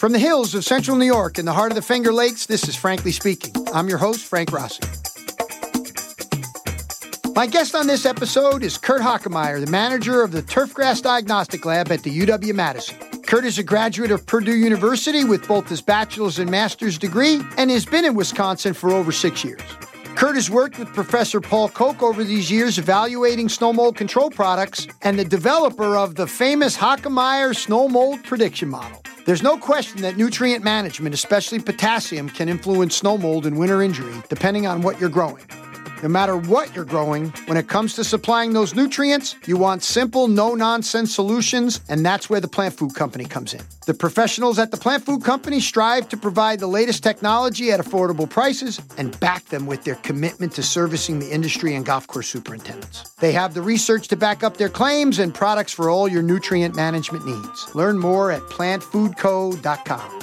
From the hills of central New York in the heart of the Finger Lakes, this is Frankly Speaking. I'm your host, Frank Rossi. My guest on this episode is Kurt Hockemeyer, the manager of the Turfgrass Diagnostic Lab at the UW Madison. Kurt is a graduate of Purdue University with both his bachelor's and master's degree and has been in Wisconsin for over six years. Kurt has worked with Professor Paul Koch over these years evaluating snow mold control products and the developer of the famous Hockemeyer snow mold prediction model. There's no question that nutrient management, especially potassium, can influence snow mold and winter injury depending on what you're growing. No matter what you're growing, when it comes to supplying those nutrients, you want simple, no nonsense solutions, and that's where the Plant Food Company comes in. The professionals at the Plant Food Company strive to provide the latest technology at affordable prices and back them with their commitment to servicing the industry and golf course superintendents. They have the research to back up their claims and products for all your nutrient management needs. Learn more at plantfoodco.com.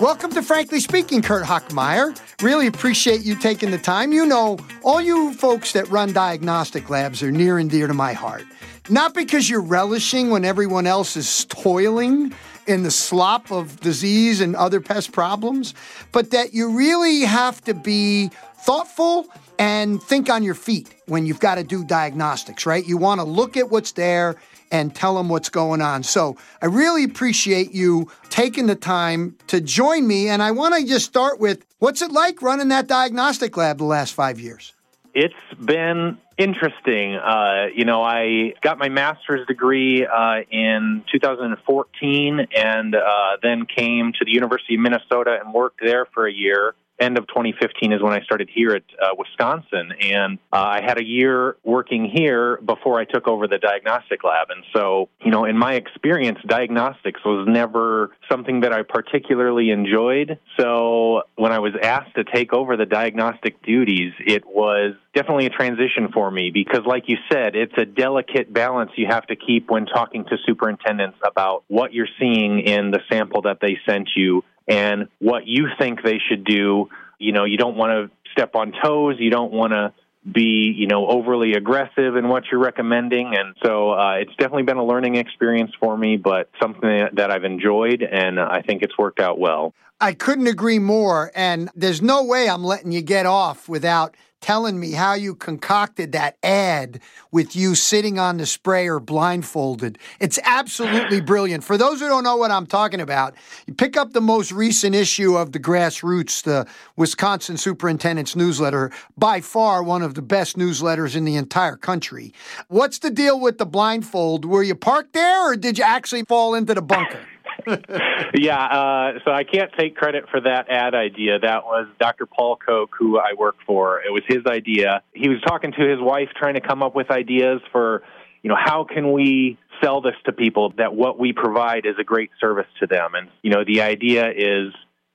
Welcome to Frankly Speaking, Kurt Hockemeyer. Really appreciate you taking the time. You know, all you folks that run diagnostic labs are near and dear to my heart. Not because you're relishing when everyone else is toiling in the slop of disease and other pest problems, but that you really have to be thoughtful and think on your feet when you've got to do diagnostics, right? You want to look at what's there and tell them what's going on. So I really appreciate you taking the time to join me. And I want to just start with what's it like running that diagnostic lab the last five years? It's been interesting. Uh, you know, I got my master's degree uh, in 2014 and uh, then came to the University of Minnesota and worked there for a year end of 2015 is when I started here at uh, Wisconsin, and uh, I had a year working here before I took over the diagnostic lab. And so, you know, in my experience, diagnostics was never something that I particularly enjoyed. So when I was asked to take over the diagnostic duties, it was definitely a transition for me because, like you said, it's a delicate balance you have to keep when talking to superintendents about what you're seeing in the sample that they sent you and what you think they should do. You know, you don't want to step on toes. You don't want to be, you know, overly aggressive in what you're recommending. And so uh, it's definitely been a learning experience for me, but something that I've enjoyed, and I think it's worked out well. I couldn't agree more. And there's no way I'm letting you get off without telling me how you concocted that ad with you sitting on the sprayer blindfolded. It's absolutely brilliant. For those who don't know what I'm talking about, you pick up the most recent issue of the Grassroots, the Wisconsin Superintendent's newsletter, by far one of the best newsletters in the entire country. What's the deal with the blindfold? Were you parked there or did you actually fall into the bunker? yeah, uh, so I can't take credit for that ad idea. That was Dr. Paul Koch, who I work for. It was his idea. He was talking to his wife, trying to come up with ideas for, you know, how can we sell this to people that what we provide is a great service to them. And, you know, the idea is,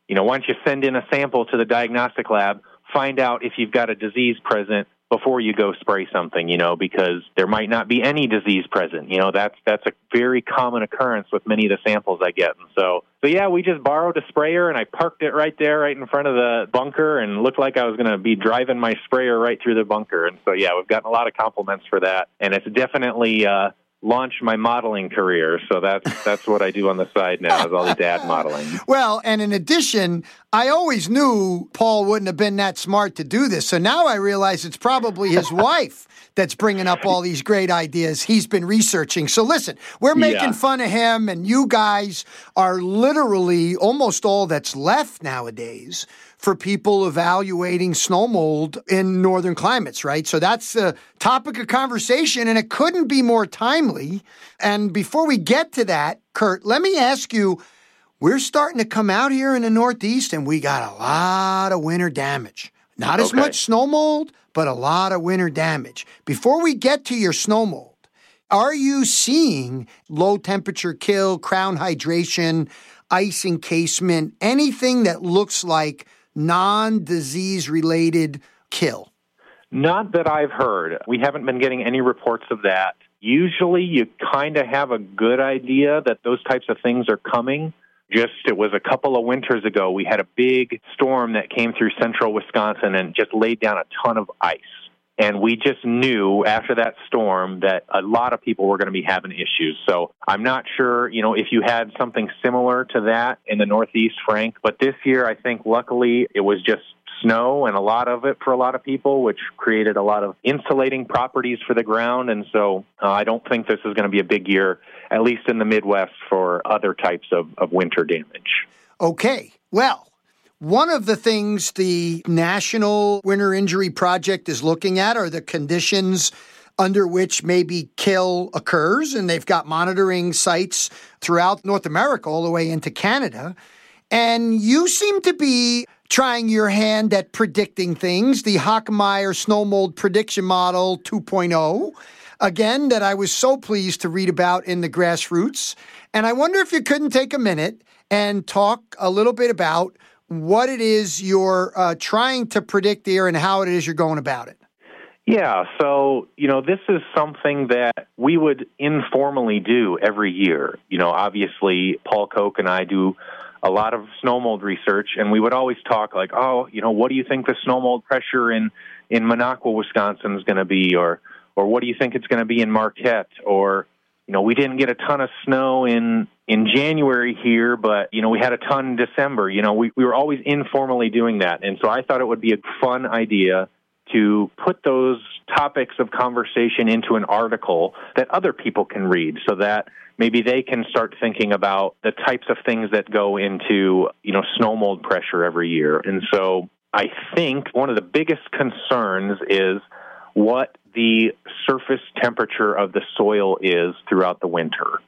you know, once you send in a sample to the diagnostic lab, find out if you've got a disease present before you go spray something, you know, because there might not be any disease present. You know, that's that's a very common occurrence with many of the samples I get. And so so yeah, we just borrowed a sprayer and I parked it right there right in front of the bunker and looked like I was going to be driving my sprayer right through the bunker. And so yeah, we've gotten a lot of compliments for that. And it's definitely uh launch my modeling career. So that's that's what I do on the side now is all the dad modeling. Well, and in addition, I always knew Paul wouldn't have been that smart to do this. So now I realize it's probably his wife that's bringing up all these great ideas he's been researching. So listen, we're making yeah. fun of him and you guys are literally almost all that's left nowadays for people evaluating snow mold in northern climates, right? So that's the topic of conversation, and it couldn't be more timely. And before we get to that, Kurt, let me ask you we're starting to come out here in the Northeast, and we got a lot of winter damage. Not as okay. much snow mold, but a lot of winter damage. Before we get to your snow mold, are you seeing low temperature kill, crown hydration, ice encasement, anything that looks like non disease related kill? Not that I've heard. We haven't been getting any reports of that. Usually, you kind of have a good idea that those types of things are coming. Just it was a couple of winters ago, we had a big storm that came through central Wisconsin and just laid down a ton of ice. And we just knew after that storm that a lot of people were going to be having issues. So I'm not sure, you know, if you had something similar to that in the Northeast, Frank. But this year, I think luckily it was just snow and a lot of it for a lot of people, which created a lot of insulating properties for the ground. And so uh, I don't think this is going to be a big year, at least in the Midwest, for other types of, of winter damage. Okay. Well, one of the things the National Winter Injury Project is looking at are the conditions under which maybe kill occurs, and they've got monitoring sites throughout North America all the way into Canada. And you seem to be trying your hand at predicting things, the Hockemeyer snow mold prediction model 2.0, again, that I was so pleased to read about in the grassroots. And I wonder if you couldn't take a minute and talk a little bit about what it is you're uh, trying to predict here and how it is you're going about it. Yeah, so, you know, this is something that we would informally do every year. You know, obviously, Paul Koch and I do a lot of snow mold research, and we would always talk like, oh, you know, what do you think the snow mold pressure in, in Minocqua, Wisconsin is going to be? Or, or what do you think it's going to be in Marquette? Or, you know, we didn't get a ton of snow in in January here, but you know, we had a ton in December. You know, we we were always informally doing that, and so I thought it would be a fun idea to put those topics of conversation into an article that other people can read, so that maybe they can start thinking about the types of things that go into you know snow mold pressure every year. And so I think one of the biggest concerns is what the surface temperature of the soil is throughout the winter.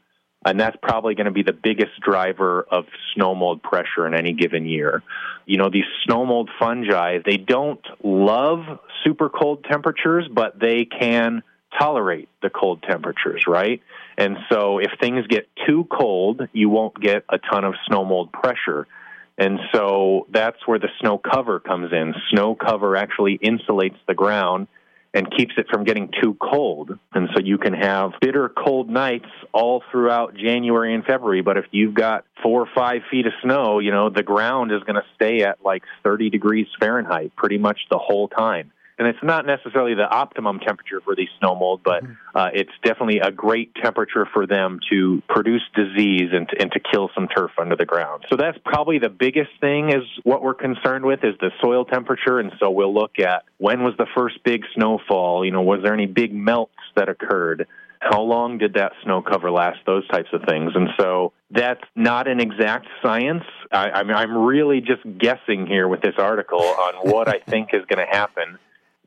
And that's probably going to be the biggest driver of snow mold pressure in any given year. You know, these snow mold fungi, they don't love super cold temperatures, but they can tolerate the cold temperatures, right? And so if things get too cold, you won't get a ton of snow mold pressure. And so that's where the snow cover comes in. Snow cover actually insulates the ground and keeps it from getting too cold. And so you can have bitter cold nights all throughout January and February. But if you've got four or five feet of snow, you know, the ground is going to stay at like 30 degrees Fahrenheit pretty much the whole time and it's not necessarily the optimum temperature for these snow mold, but mm-hmm. uh, it's definitely a great temperature for them to produce disease and to, and to kill some turf under the ground. So that's probably the biggest thing is what we're concerned with is the soil temperature, and so we'll look at when was the first big snowfall. You know, was there any big melts that occurred? How long did that snow cover last? Those types of things. And so that's not an exact science. I, I mean, I'm really just guessing here with this article on what I think is going to happen.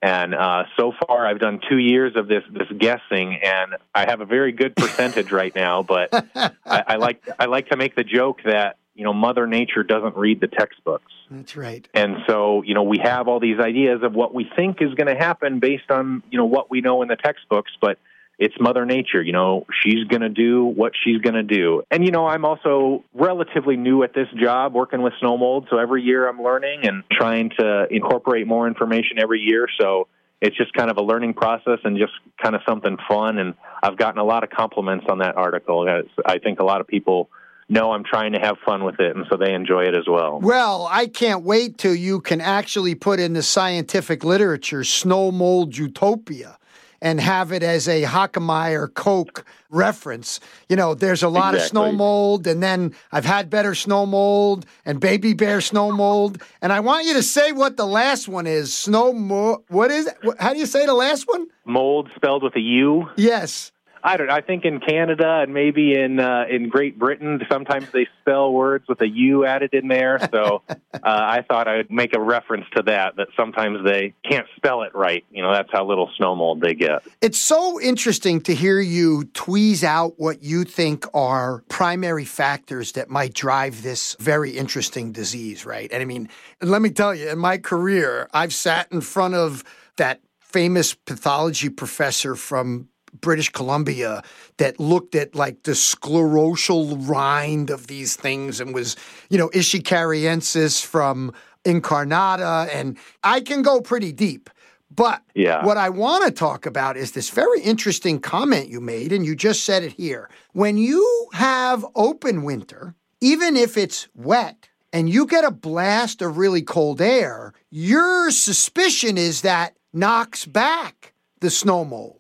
And uh, so far, I've done two years of this this guessing, and I have a very good percentage right now. But I, I like I like to make the joke that you know Mother Nature doesn't read the textbooks. That's right. And so you know we have all these ideas of what we think is going to happen based on you know what we know in the textbooks, but it's Mother Nature. You know, she's going to do what she's going to do. And, you know, I'm also relatively new at this job working with snow mold. So every year I'm learning and trying to incorporate more information every year. So it's just kind of a learning process and just kind of something fun. And I've gotten a lot of compliments on that article. I think a lot of people know I'm trying to have fun with it, and so they enjoy it as well. Well, I can't wait till you can actually put in the scientific literature snow mold utopia and have it as a Hockemeyer Koch reference. You know, there's a lot exactly. of snow mold, and then I've had better snow mold and baby bear snow mold. And I want you to say what the last one is. Snow mo- What is it? How do you say the last one? Mold spelled with a U. Yes. I don't. I think in Canada and maybe in uh, in Great Britain, sometimes they spell words with a U added in there. So uh, I thought I would make a reference to that. That sometimes they can't spell it right. You know, that's how little snow mold they get. It's so interesting to hear you tweeze out what you think are primary factors that might drive this very interesting disease. Right? And I mean, let me tell you, in my career, I've sat in front of that famous pathology professor from British Columbia that looked at like the sclerotial rind of these things and was, you know, Ishikariensis from Incarnata. And I can go pretty deep. But yeah. what I want to talk about is this very interesting comment you made, and you just said it here. When you have open winter, even if it's wet, and you get a blast of really cold air, your suspicion is that knocks back the snow mold.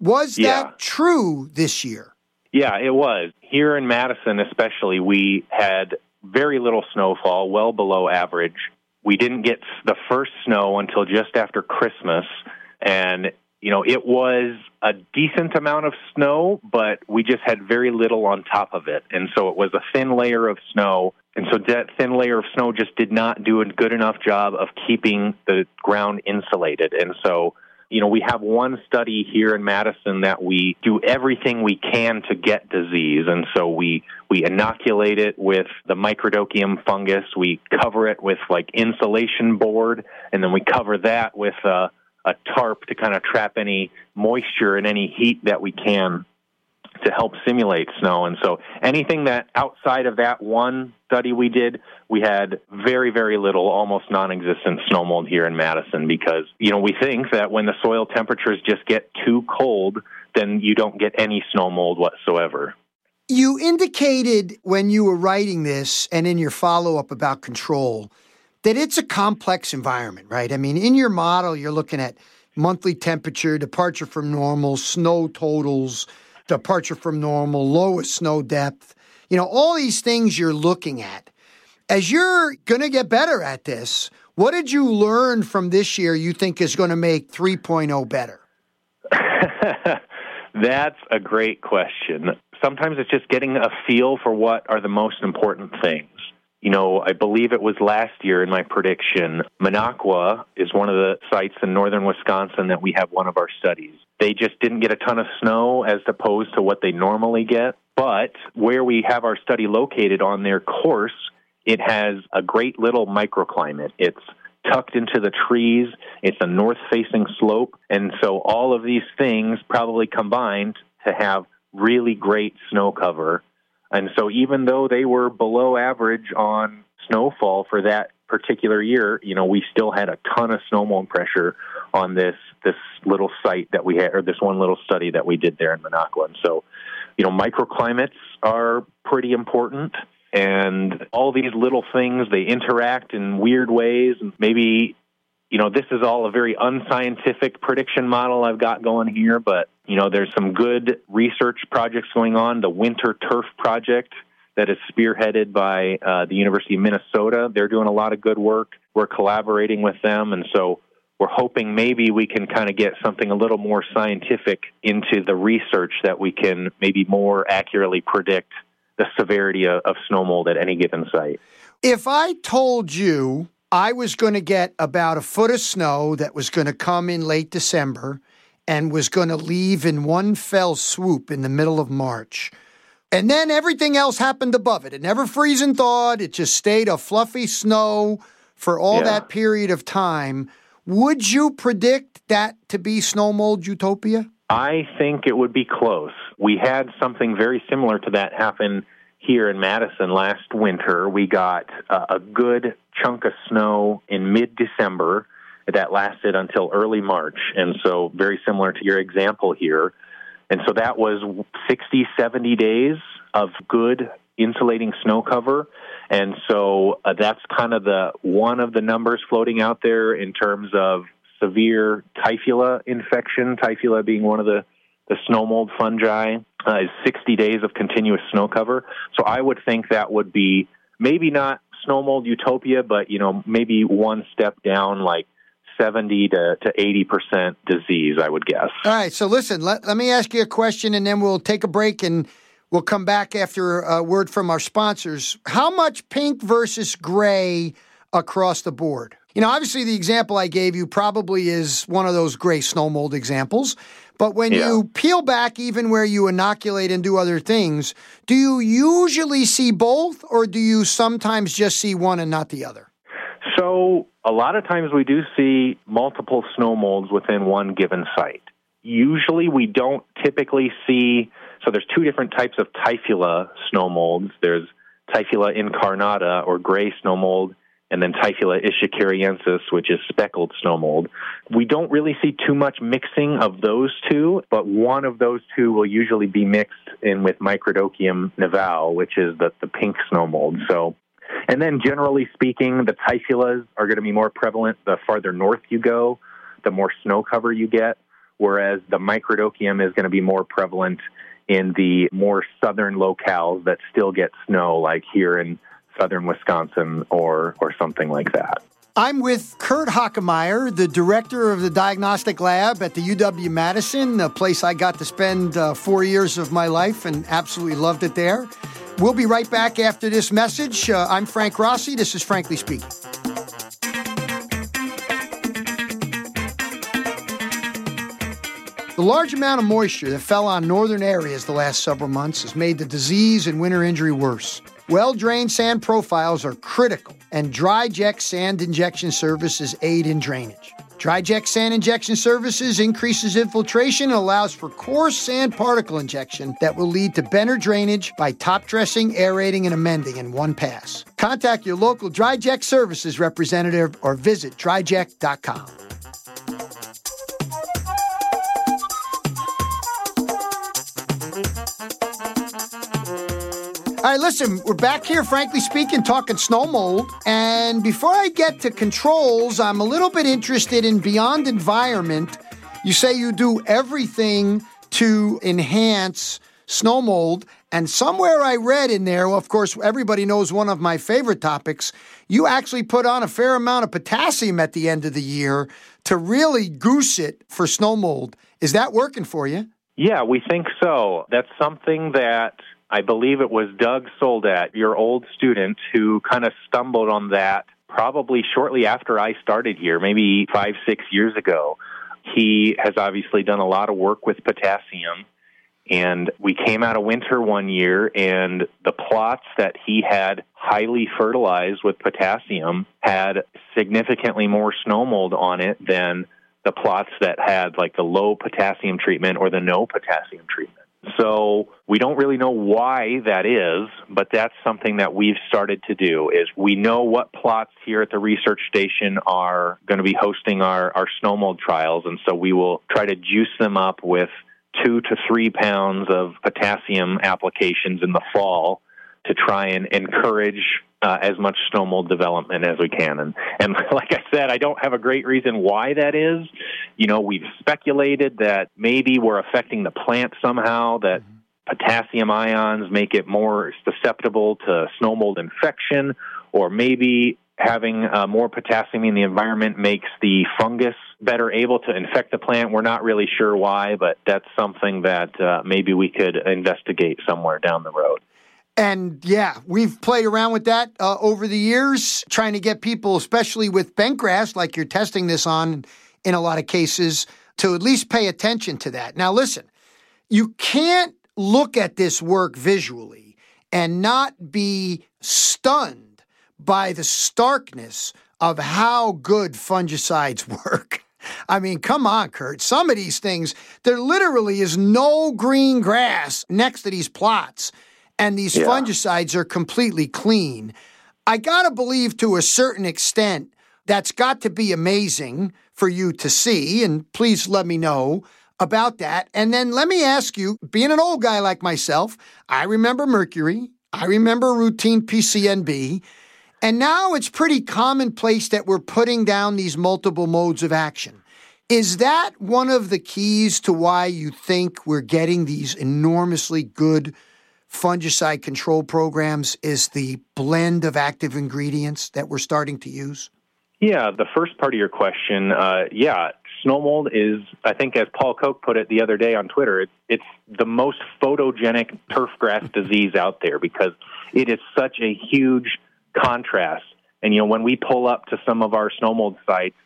Was Yeah. that true this year? Yeah, it was. Here in Madison, especially, we had very little snowfall, well below average. We didn't get the first snow until just after Christmas. And, you know, it was a decent amount of snow, but we just had very little on top of it. And so it was a thin layer of snow. And so that thin layer of snow just did not do a good enough job of keeping the ground insulated. And so you know, we have one study here in Madison that we do everything we can to get disease. And so we, we inoculate it with the microdochium fungus. We cover it with like insulation board, and then we cover that with a, a tarp to kind of trap any moisture and any heat that we can to help simulate snow. And so anything that outside of that one study we did, we had very, very little, almost non existent snow mold here in Madison because, you know, we think that when the soil temperatures just get too cold, then you don't get any snow mold whatsoever. You indicated when you were writing this and in your follow up about control that it's a complex environment, right? I mean, in your model, you're looking at monthly temperature, departure from normal, snow totals, departure from normal, lowest snow depth, you know, all these things you're looking at. As you're going to get better at this, what did you learn from this year you think is going to make 3.0 better? That's a great question. Sometimes it's just getting a feel for what are the most important things. You know, I believe it was last year in my prediction, Minocqua is one of the sites in northern Wisconsin that we have one of our studies. They just didn't get a ton of snow as opposed to what they normally get. But where we have our study located on their course, it has a great little microclimate. It's tucked into the trees. It's a north facing slope. And so all of these things probably combined to have really great snow cover. And so even though they were below average on snowfall for that particular year, you know, we still had a ton of snow mold pressure on this this little site that we had or this one little study that we did there in Minocqua. And so, you know, microclimates are pretty important and all these little things they interact in weird ways. And maybe you know this is all a very unscientific prediction model I've got going here but you know there's some good research projects going on. The winter turf project that is spearheaded by uh, the University of Minnesota they're doing a lot of good work. We're collaborating with them. And so we're hoping maybe we can kind of get something a little more scientific into the research that we can maybe more accurately predict the severity of, of snow mold at any given site. If I told you I was going to get about a foot of snow that was going to come in late December and was going to leave in one fell swoop in the middle of March, and then everything else happened above it, it never freeze and thawed, it just stayed a fluffy snow for all Yeah. that period of time, would you predict that to be snow mold utopia? I think it would be close. We had something very similar to that happen here in Madison last winter. We got uh, a good chunk of snow in mid December that lasted until early March. And so, very similar to your example here. And so, that was 60, 70 days of good insulating snow cover. And so, uh, that's kind of the one of the numbers floating out there in terms of severe typhula infection, typhula being one of the, the snow mold fungi, uh, is 60 days of continuous snow cover. So I would think that would be maybe not snow mold utopia, but you know maybe one step down, like 70 to, to 80 percent disease. I would guess. All right, so listen, let, let me ask you a question and then we'll take a break and we'll come back after a word from our sponsors. How much pink versus gray across the board? You know, obviously, the example I gave you probably is one of those gray snow mold examples. But when Yeah. you peel back, even where you inoculate and do other things, do you usually see both or do you sometimes just see one and not the other? So a lot of times we do see multiple snow molds within one given site. Usually we don't typically see, so there's two different types of typhula snow molds. There's Typhula incarnata or gray snow mold, and then Typhula ishikariensis, which is speckled snow mold. We don't really see too much mixing of those two, but one of those two will usually be mixed in with Microdochium nivale, which is the, the pink snow mold. So and then generally speaking, the typhulas are going to be more prevalent the farther north you go. the more snow cover you get, whereas the microdochium is going to be more prevalent in the more southern locales that still get snow, like here in southern Wisconsin or, or something like that. I'm with Kurt Hockemeyer, the director of the diagnostic lab at the UW Madison, a place I got to spend uh, four years of my life and absolutely loved it there. We'll be right back after this message. Uh, I'm Frank Rossi. This is Frankly Speaking. The large amount of moisture that fell on northern areas the last several months has made the disease and winter injury worse. Well drained sand profiles are critical, and DryJect sand injection services aid in drainage. DryJect sand injection services increases infiltration and allows for coarse sand particle injection that will lead to better drainage by top dressing, aerating, and amending in one pass. Contact your local DryJect services representative or visit dryject.com. All right, listen, we're back here, frankly speaking, talking snow mold. And before I get to controls, I'm a little bit interested in beyond environment. You say you do everything to enhance snow mold. And somewhere I read in there, well, of course, everybody knows one of my favorite topics. You actually put on a fair amount of potassium at the end of the year to really goose it for snow mold. Is that working for you? Yeah, we think so. That's something that I believe it was Doug Soldat, your old student, who kind of stumbled on that probably shortly after I started here, maybe five, six years ago. He has obviously done a lot of work with potassium. And we came out of winter one year, and the plots that he had highly fertilized with potassium had significantly more snow mold on it than the plots that had like the low potassium treatment or the no potassium treatment. So we don't really know why that is, but that's something that we've started to do is we know what plots here at the research station are going to be hosting our, our snow mold trials. And so we will try to juice them up with two to three pounds of potassium applications in the fall to try and encourage uh, as much snow mold development as we can. And, and like I said, I don't have a great reason why that is. You know, we've speculated that maybe we're affecting the plant somehow, that potassium ions make it more susceptible to snow mold infection, or maybe having uh, more potassium in the environment makes the fungus better able to infect the plant. We're not really sure why, but that's something that uh, maybe we could investigate somewhere down the road. And yeah, we've played around with that uh, over the years, trying to get people, especially with bentgrass, like you're testing this on in a lot of cases, to at least pay attention to that. Now, listen, you can't look at this work visually and not be stunned by the starkness of how good fungicides work. I mean, come on, Kurt. Some of these things, there literally is no green grass next to these plots and these yeah. fungicides are completely clean. I got to believe to a certain extent that's got to be amazing for you to see. And please let me know about that. And then let me ask you being an old guy like myself, I remember Mercury, I remember routine PCNB. And now it's pretty commonplace that we're putting down these multiple modes of action. Is that one of the keys to why you think we're getting these enormously good fungicide control programs is the blend of active ingredients that we're starting to use? Yeah, the first part of your question, uh, yeah, snow mold is, I think, as Paul Koch put it the other day on Twitter, it's, it's the most photogenic turf grass disease out there because it is such a huge contrast. And, you know, when we pull up to some of our snow mold sites,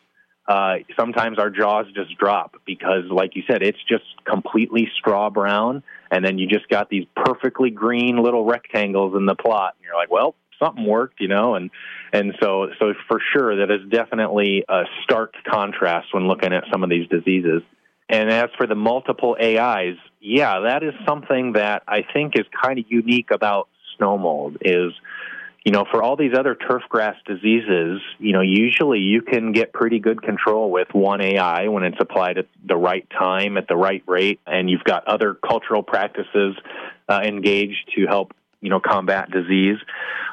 uh, sometimes our jaws just drop because, like you said, it's just completely straw brown, and then you just got these perfectly green little rectangles in the plot, and you're like, well, something worked, you know, and and so so for sure that is definitely a stark contrast when looking at some of these diseases. And as for the multiple AIs, yeah, that is something that I think is kind of unique about snow mold is you know, for all these other turf grass diseases, you know, usually you can get pretty good control with one AI when it's applied at the right time, at the right rate, and you've got other cultural practices uh, engaged to help, you know, combat disease.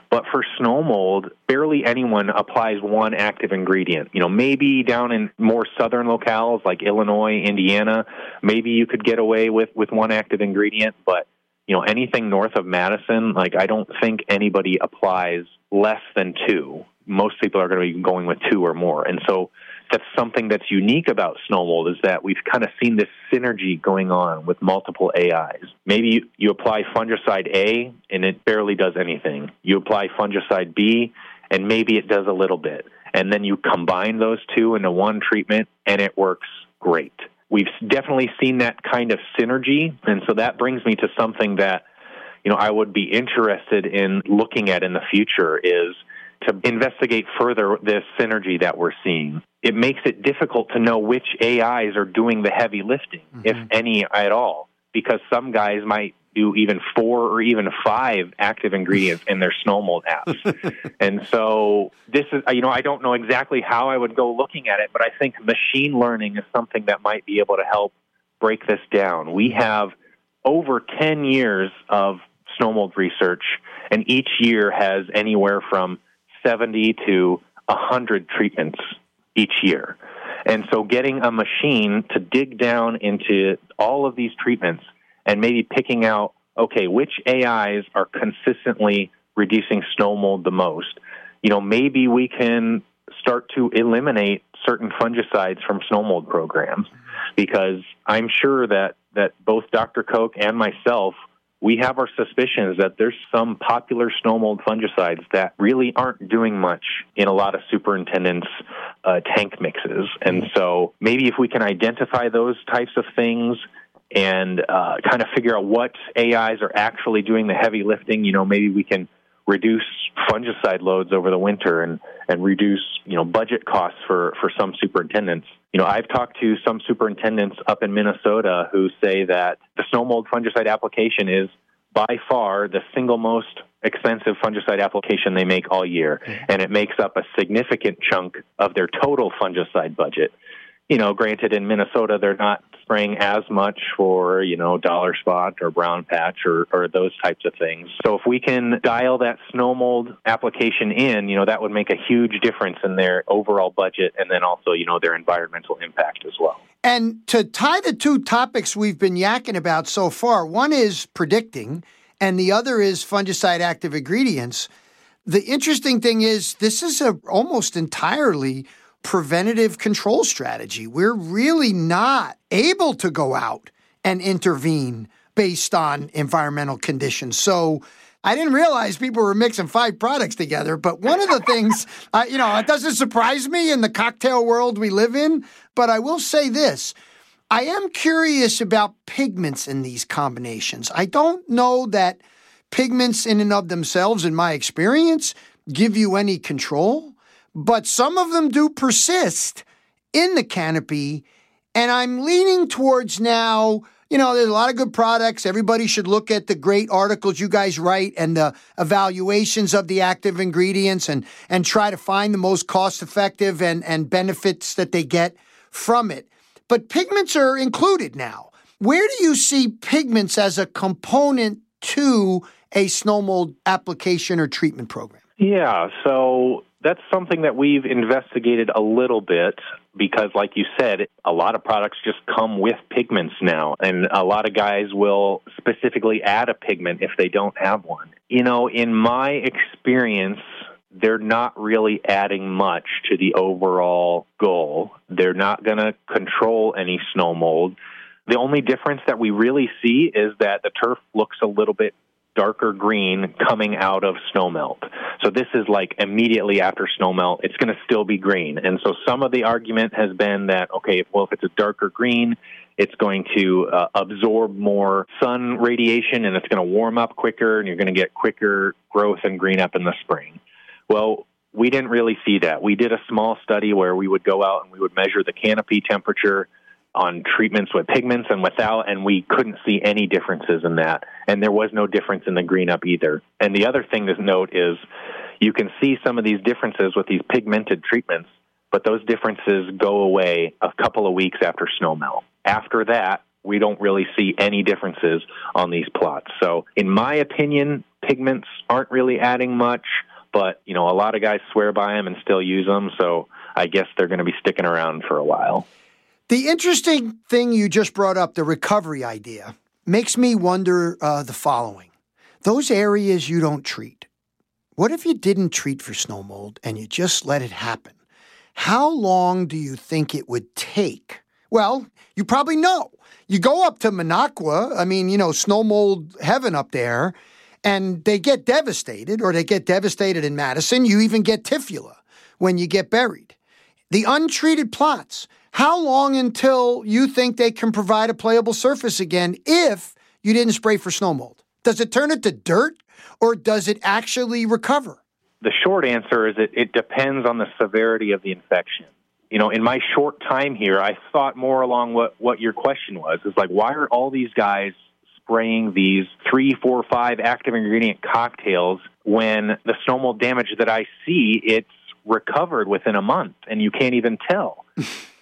But for snow mold, barely anyone applies one active ingredient. You know, maybe down in more southern locales like Illinois, Indiana, maybe you could get away with, with one active ingredient, but you know, anything north of Madison, like I don't think anybody applies less than two. Most people are going to be going with two or more. And so that's something that's unique about snow mold is that we've kind of seen this synergy going on with multiple AIs. Maybe you, you apply fungicide A and it barely does anything. You apply fungicide B and maybe it does a little bit. And then you combine those two into one treatment and it works great. We've definitely seen that kind of synergy. And so that brings me to something that, you know, I would be interested in looking at in the future is to investigate further this synergy that we're seeing. It makes it difficult to know which AIs are doing the heavy lifting, mm-hmm. if any at all, because some guys might do even four or even five active ingredients in their snow mold apps. and so this is, you know, I don't know exactly how I would go looking at it, but I think machine learning is something that might be able to help break this down. We have over 10 years of snow mold research, and each year has anywhere from 70 to 100 treatments each year. And so getting a machine to dig down into all of these treatments and maybe picking out, okay, which AIs are consistently reducing snow mold the most. You know, maybe we can start to eliminate certain fungicides from snow mold programs because I'm sure that, that both Dr. Koch and myself we have our suspicions that there's some popular snow mold fungicides that really aren't doing much in a lot of superintendents' uh, tank mixes. And so maybe if we can identify those types of things and uh, kind of figure out what AIs are actually doing the heavy lifting, you know, maybe we can reduce fungicide loads over the winter and, and reduce, you know, budget costs for, for some superintendents. You know, I've talked to some superintendents up in Minnesota who say that the snow mold fungicide application is by far the single most expensive fungicide application they make all year, mm-hmm. and it makes up a significant chunk of their total fungicide budget you know, granted in Minnesota they're not spraying as much for, you know, dollar spot or brown patch or, or those types of things. So if we can dial that snow mold application in, you know, that would make a huge difference in their overall budget and then also, you know, their environmental impact as well. And to tie the two topics we've been yakking about so far, one is predicting and the other is fungicide active ingredients. The interesting thing is this is a almost entirely preventative control strategy. We're really not able to go out and intervene based on environmental conditions. So I didn't realize people were mixing five products together. But one of the things, uh, you know, it doesn't surprise me in the cocktail world we live in. But I will say this. I am curious about pigments in these combinations. I don't know that pigments in and of themselves, in my experience, give you any control but some of them do persist in the canopy. And I'm leaning towards now, you know, there's a lot of good products. Everybody should look at the great articles you guys write and the evaluations of the active ingredients and, and try to find the most cost effective and, and benefits that they get from it. But pigments are included now. Where do you see pigments as a component to a snow mold application or treatment program? Yeah, so that's something that we've investigated a little bit because, like you said, a lot of products just come with pigments now, and a lot of guys will specifically add a pigment if they don't have one. You know, in my experience, they're not really adding much to the overall goal. They're not going to control any snow mold. The only difference that we really see is that the turf looks a little bit darker green coming out of snowmelt. So this is like immediately after snowmelt, it's going to still be green. And so some of the argument has been that, okay, well, if it's a darker green, it's going to uh, absorb more sun radiation and it's going to warm up quicker and you're going to get quicker growth and green up in the spring. Well, we didn't really see that. We did a small study where we would go out and we would measure the canopy temperature on treatments with pigments and without, and we couldn't see any differences in that. And there was no difference in the green up either. And the other thing to note is you can see some of these differences with these pigmented treatments, but those differences go away a couple of weeks after snowmelt. After that, we don't really see any differences on these plots. So, in my opinion, pigments aren't really adding much, but you know, a lot of guys swear by them and still use them. So I guess they're going to be sticking around for a while. The interesting thing you just brought up, the recovery idea, makes me wonder uh, the following: those areas you don't treat. What if you didn't treat for snow mold and you just let it happen? How long do you think it would take? Well, you probably know. You go up to Minocqua, I mean, you know, snow mold heaven up there, and they get devastated, or they get devastated in Madison. You even get typhula when you get buried. The untreated plots, how long until you think they can provide a playable surface again if you didn't spray for snow mold? Does it turn it to dirt or does it actually recover? The short answer is it, it depends on the severity of the infection you know, in my short time here, I thought more along what, what your question was. Is like, why are all these guys spraying these three, four, five active ingredient cocktails when the snow mold damage that I see, it's recovered within a month and you can't even tell.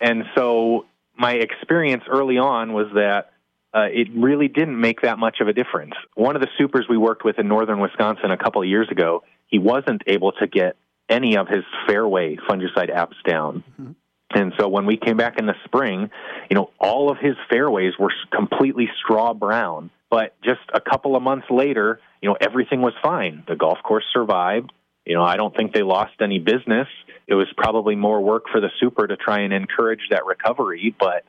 And so my experience early on was that uh, it really didn't make that much of a difference. One of the supers we worked with in northern Wisconsin a couple of years ago, he wasn't able to get any of his fairway fungicide apps down. Mm-hmm. And so when we came back in the spring, you know, all of his fairways were completely straw brown. But just a couple of months later, you know, everything was fine. The golf course survived. You know, I don't think they lost any business. It was probably more work for the super to try and encourage that recovery, but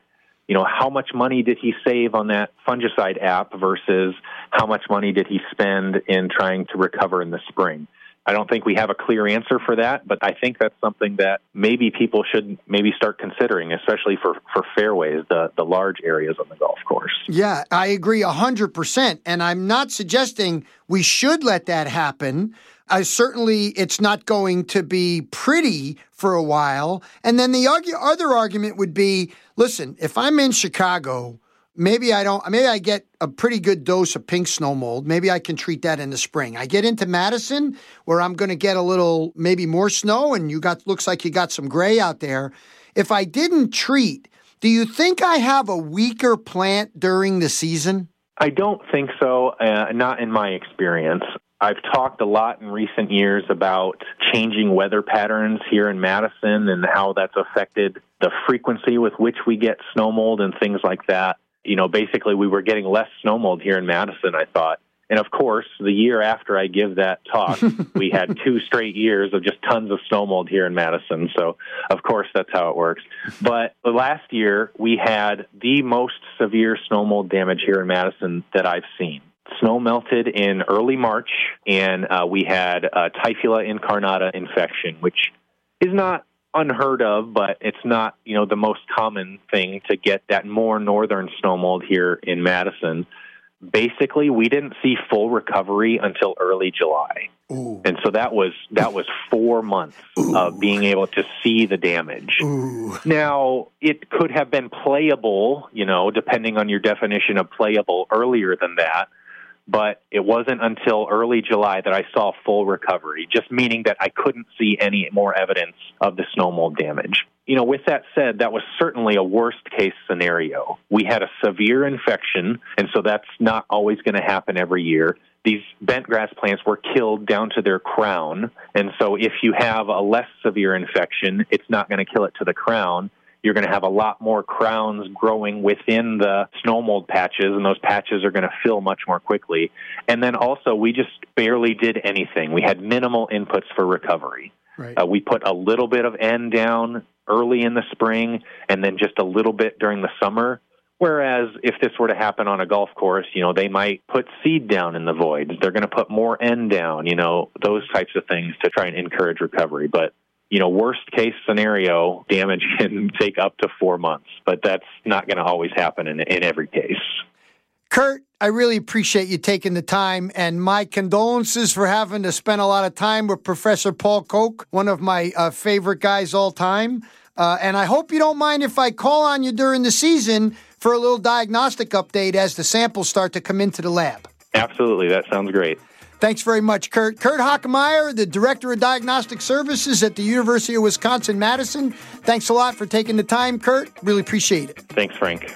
you know, how much money did he save on that fungicide app versus how much money did he spend in trying to recover in the spring? I don't think we have a clear answer for that, but I think that's something that maybe people should maybe start considering, especially for, for fairways, the, the large areas on the golf course. Yeah, I agree 100%. And I'm not suggesting we should let that happen. Uh, certainly, it's not going to be pretty for a while. And then the other argument would be listen, if I'm in Chicago, maybe I don't, maybe I get a pretty good dose of pink snow mold. Maybe I can treat that in the spring. I get into Madison where I'm going to get a little, maybe more snow, and you got, looks like you got some gray out there. If I didn't treat, do you think I have a weaker plant during the season? I don't think so, uh, not in my experience. I've talked a lot in recent years about changing weather patterns here in Madison and how that's affected the frequency with which we get snow mold and things like that you know, basically we were getting less snow mold here in Madison, I thought. And of course, the year after I give that talk, we had two straight years of just tons of snow mold here in Madison. So, of course, that's how it works. But last year, we had the most severe snow mold damage here in Madison that I've seen. Snow melted in early March, and uh, we had a Typhula incarnata infection, which is not unheard of, but it's not, you know, the most common thing to get that more northern snow mold here in Madison. Basically, we didn't see full recovery until early July. Ooh. And so that was that was 4 months Ooh. of being able to see the damage. Ooh. Now, it could have been playable, you know, depending on your definition of playable earlier than that but it wasn't until early July that I saw full recovery, just meaning that I couldn't see any more evidence of the snow mold damage. You know, with that said, that was certainly a worst case scenario. We had a severe infection, and so that's not always going to happen every year. These bent grass plants were killed down to their crown, and so if you have a less severe infection, it's not going to kill it to the crown you're going to have a lot more crowns growing within the snow mold patches, and those patches are going to fill much more quickly. And then also, we just barely did anything. We had minimal inputs for recovery. Right. Uh, we put a little bit of N down early in the spring, and then just a little bit during the summer. Whereas if this were to happen on a golf course, you know, they might put seed down in the voids. They're going to put more N down, you know, those types of things to try and encourage recovery. But you know, worst case scenario, damage can take up to four months, but that's not going to always happen in, in every case. Kurt, I really appreciate you taking the time, and my condolences for having to spend a lot of time with Professor Paul Koch, one of my uh, favorite guys all time. Uh, and I hope you don't mind if I call on you during the season for a little diagnostic update as the samples start to come into the lab. Absolutely. That sounds great. Thanks very much, Kurt. Kurt Hockemeyer, the Director of Diagnostic Services at the University of Wisconsin Madison. Thanks a lot for taking the time, Kurt. Really appreciate it. Thanks, Frank.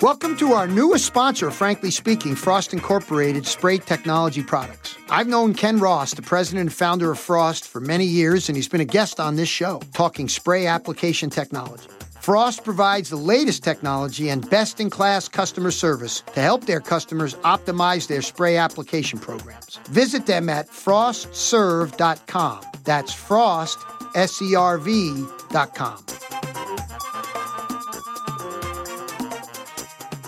Welcome to our newest sponsor, frankly speaking, Frost Incorporated Spray Technology Products. I've known Ken Ross, the president and founder of Frost, for many years, and he's been a guest on this show, talking spray application technology. Frost provides the latest technology and best in class customer service to help their customers optimize their spray application programs. Visit them at frostserve.com. That's frost, S E R V.com.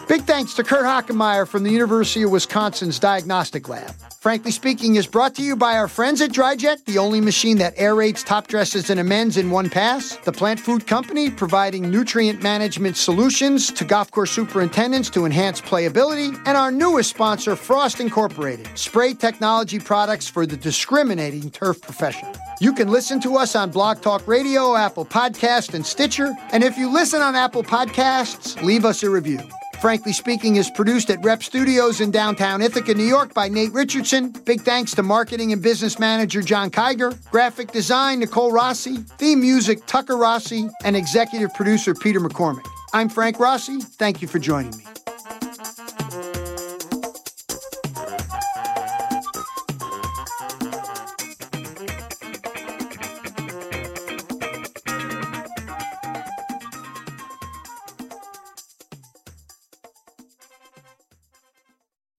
Big thanks to Kurt Hockemeyer from the University of Wisconsin's Diagnostic Lab. Frankly Speaking is brought to you by our friends at DryJet, the only machine that aerates top dresses and amends in one pass, the Plant Food Company, providing nutrient management solutions to golf course superintendents to enhance playability, and our newest sponsor, Frost Incorporated, spray technology products for the discriminating turf profession. You can listen to us on Blog Talk Radio, Apple Podcast, and Stitcher. And if you listen on Apple Podcasts, leave us a review. Frankly Speaking is produced at Rep Studios in downtown Ithaca, New York by Nate Richardson. Big thanks to marketing and business manager John Kiger, graphic design Nicole Rossi, theme music Tucker Rossi, and executive producer Peter McCormick. I'm Frank Rossi. Thank you for joining me.